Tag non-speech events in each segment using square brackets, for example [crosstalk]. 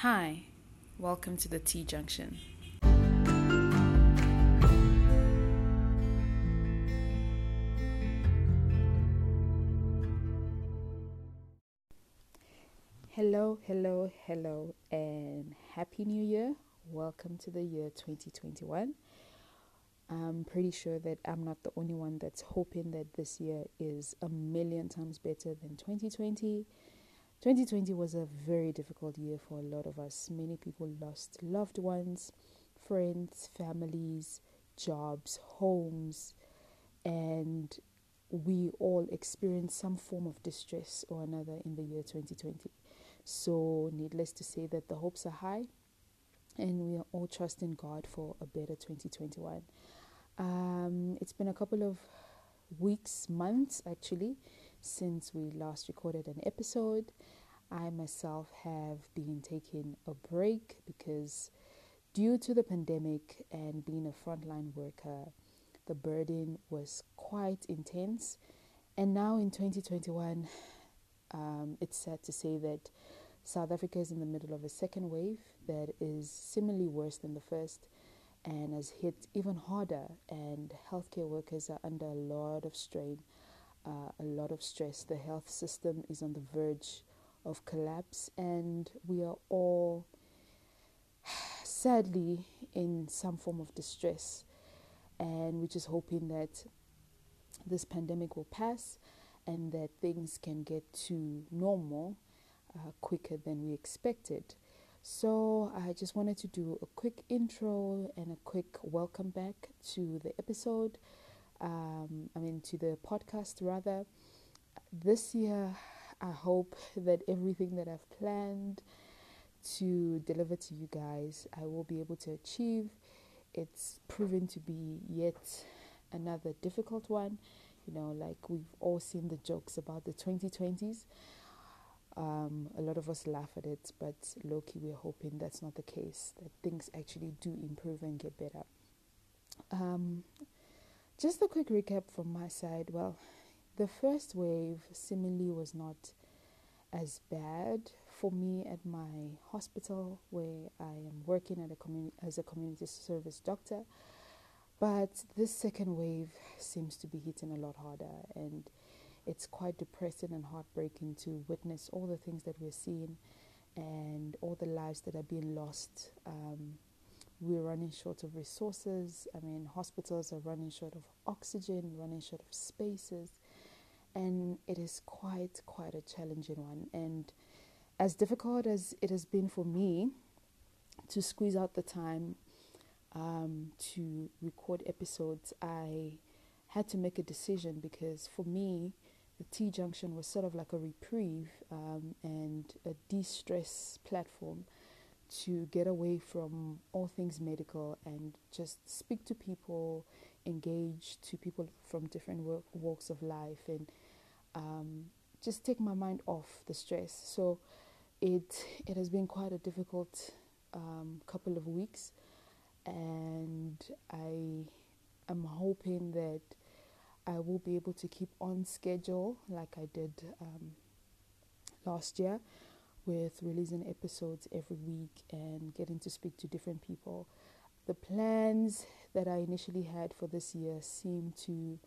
Hi, welcome to the T Junction. Hello, hello, hello, and Happy New Year. Welcome to the year 2021. I'm pretty sure that I'm not the only one that's hoping that this year is a million times better than 2020. 2020 was a very difficult year for a lot of us. Many people lost loved ones, friends, families, jobs, homes, and we all experienced some form of distress or another in the year 2020. So, needless to say, that the hopes are high, and we are all trusting God for a better 2021. Um, it's been a couple of weeks, months actually, since we last recorded an episode. I myself have been taking a break because, due to the pandemic and being a frontline worker, the burden was quite intense. And now in 2021, um, it's sad to say that South Africa is in the middle of a second wave that is similarly worse than the first and has hit even harder. And healthcare workers are under a lot of strain, uh, a lot of stress. The health system is on the verge of collapse, and we are all [sighs] sadly in some form of distress. And we're just hoping that this pandemic will pass and that things can get to normal uh, quicker than we expected. So, I just wanted to do a quick intro and a quick welcome back to the episode. Um, I mean, to the podcast rather. This year, I hope that everything that I've planned to deliver to you guys, I will be able to achieve. It's proven to be yet another difficult one. You know, like we've all seen the jokes about the 2020s. Um, a lot of us laugh at it, but low-key, we're hoping that's not the case, that things actually do improve and get better. Um, just a quick recap from my side. Well, the first wave seemingly was not as bad for me at my hospital where I am working at a community as a community service doctor. But this second wave seems to be hitting a lot harder and it's quite depressing and heartbreaking to witness all the things that we're seeing and all the lives that are being lost. Um, we're running short of resources. I mean, hospitals are running short of oxygen, running short of spaces, and it is quite, quite a challenging one. And as difficult as it has been for me to squeeze out the time um, to record episodes, I had to make a decision because for me, the T Junction was sort of like a reprieve um, and a de stress platform to get away from all things medical and just speak to people, engage to people from different work, walks of life, and um, just take my mind off the stress. So it it has been quite a difficult um, couple of weeks, and I am hoping that I will be able to keep on schedule like I did um, last year with releasing episodes every week and getting to speak to different people. The plans that I initially had for this year seem to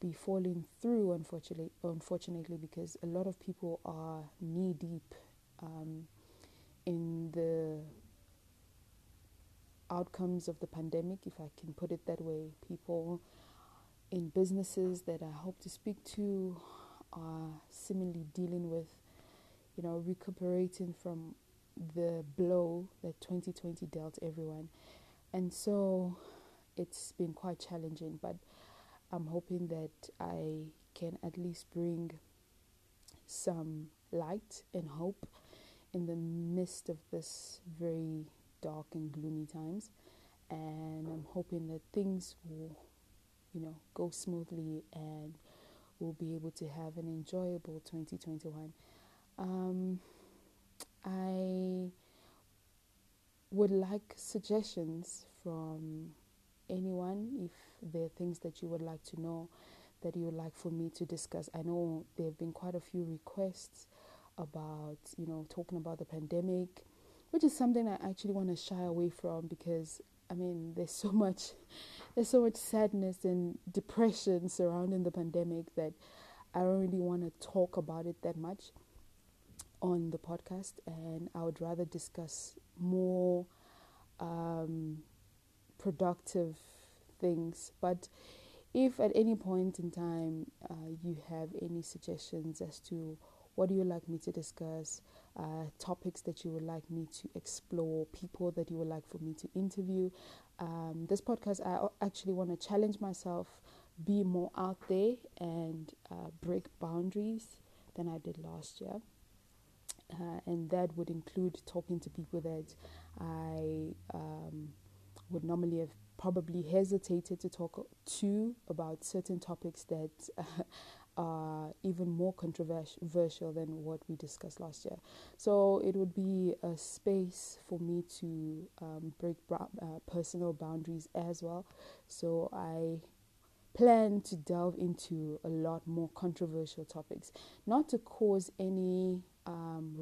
be falling through, unfortunately, unfortunately, because a lot of people are knee deep um, in the outcomes of the pandemic, if I can put it that way. People in businesses that I hope to speak to are similarly dealing with, you know, recuperating from the blow that 2020 dealt everyone. And so it's been quite challenging, but I'm hoping that I can at least bring some light and hope in the midst of this very dark and gloomy times. And I'm hoping that things will you know, go smoothly and we'll be able to have an enjoyable 2021. Um, I would like suggestions from anyone if there are things that you would like to know that you would like for me to discuss. I know there have been quite a few requests about, you know, talking about the pandemic which is something I actually want to shy away from because I mean, [laughs] there's so much, there's so much sadness and depression surrounding the pandemic that I don't really want to talk about it that much on the podcast, and I would rather discuss more um, productive things. But if at any point in time uh, you have any suggestions as to what do you like me to discuss, uh, topics that you would like me to explore, people that you would like for me to interview. Um, this podcast, I actually want to challenge myself, be more out there, and uh, break boundaries than I did last year. Uh, and that would include talking to people that I um, would normally have probably hesitated to talk to about certain topics that [laughs] are even more controversial than what we discussed last year. So it would be a space for me to um, break uh, personal boundaries as well. So I plan to delve into a lot more controversial topics, not to cause any um,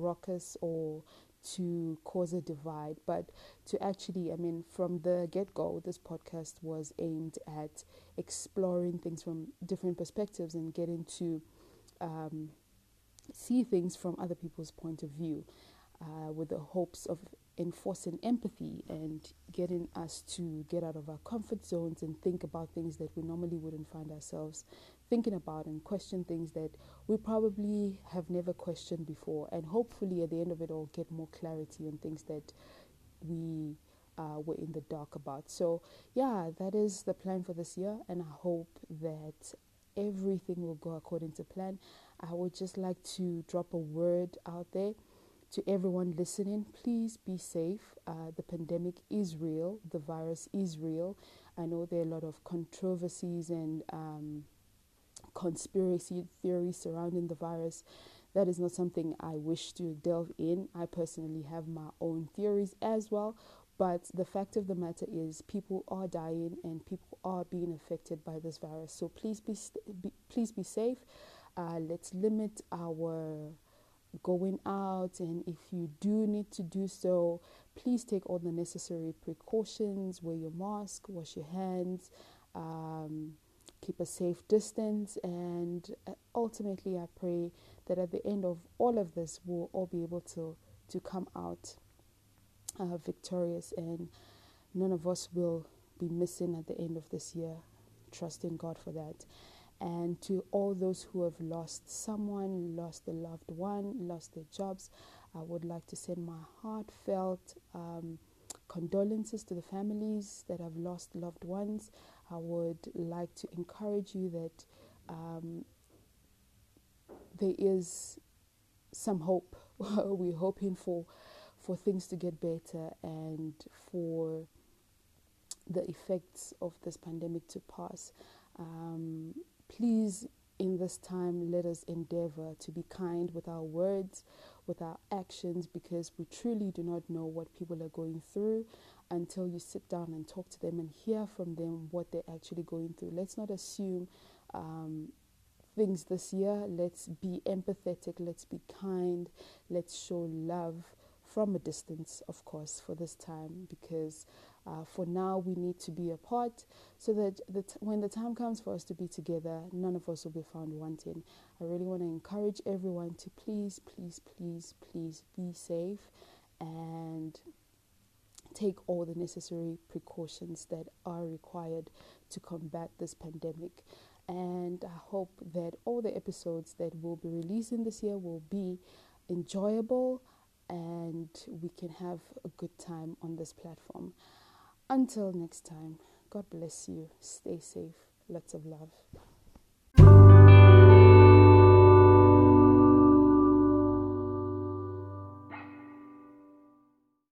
or to cause a divide, but to actually, I mean, from the get go, this podcast was aimed at exploring things from different perspectives and getting to um, see things from other people's point of view uh, with the hopes of enforcing empathy and getting us to get out of our comfort zones and think about things that we normally wouldn't find ourselves thinking about and question things that we probably have never questioned before. And hopefully at the end of it all get more clarity on things that we uh, were in the dark about. So yeah that is the plan for this year and i hope that everything will go according to plan. I would just like to drop a word out there to everyone listening please be safe uh, the pandemic is real the virus is real i know there are a lot of controversies and um, conspiracy theories surrounding the virus. That is not something I wish to delve in. I personally have my own theories as well, but the fact of the matter is, people are dying and people are being affected by this virus. So please be, be please be safe. Uh, let's limit our going out, and if you do need to do so, please take all the necessary precautions. Wear your mask, wash your hands. Um, keep a safe distance. And uh, ultimately, I pray that at the end of all of this, we'll all be able to, to come out uh, victorious and none of us will be missing at the end of this year. Trusting God for that. And to all those who have lost someone, lost a loved one, lost their jobs, I would like to send my heartfelt um, condolences to the families that have lost loved ones. I would like to encourage you that um, there is some hope. [laughs] We're hoping for for things to get better and for the effects of this pandemic to pass. Um, please, in this time, let us endeavor to be kind with our words, with our actions, because we truly do not know what people are going through until you sit down and talk to them and hear from them what they're actually going through. Let's not assume um, things this year. Let's be empathetic. Let's be kind. Let's show love from a distance, of course, for this time because uh, for now we need to be apart so that the t- when the time comes for us to be together, none of us will be found wanting. I really want to encourage everyone to please, please, please, please be safe and take all the necessary precautions that are required to combat this pandemic. And I hope that all the episodes that we'll be releasing this year will be enjoyable and we can have a good time on this platform. Until next time, God bless you. Stay safe. Lots of love.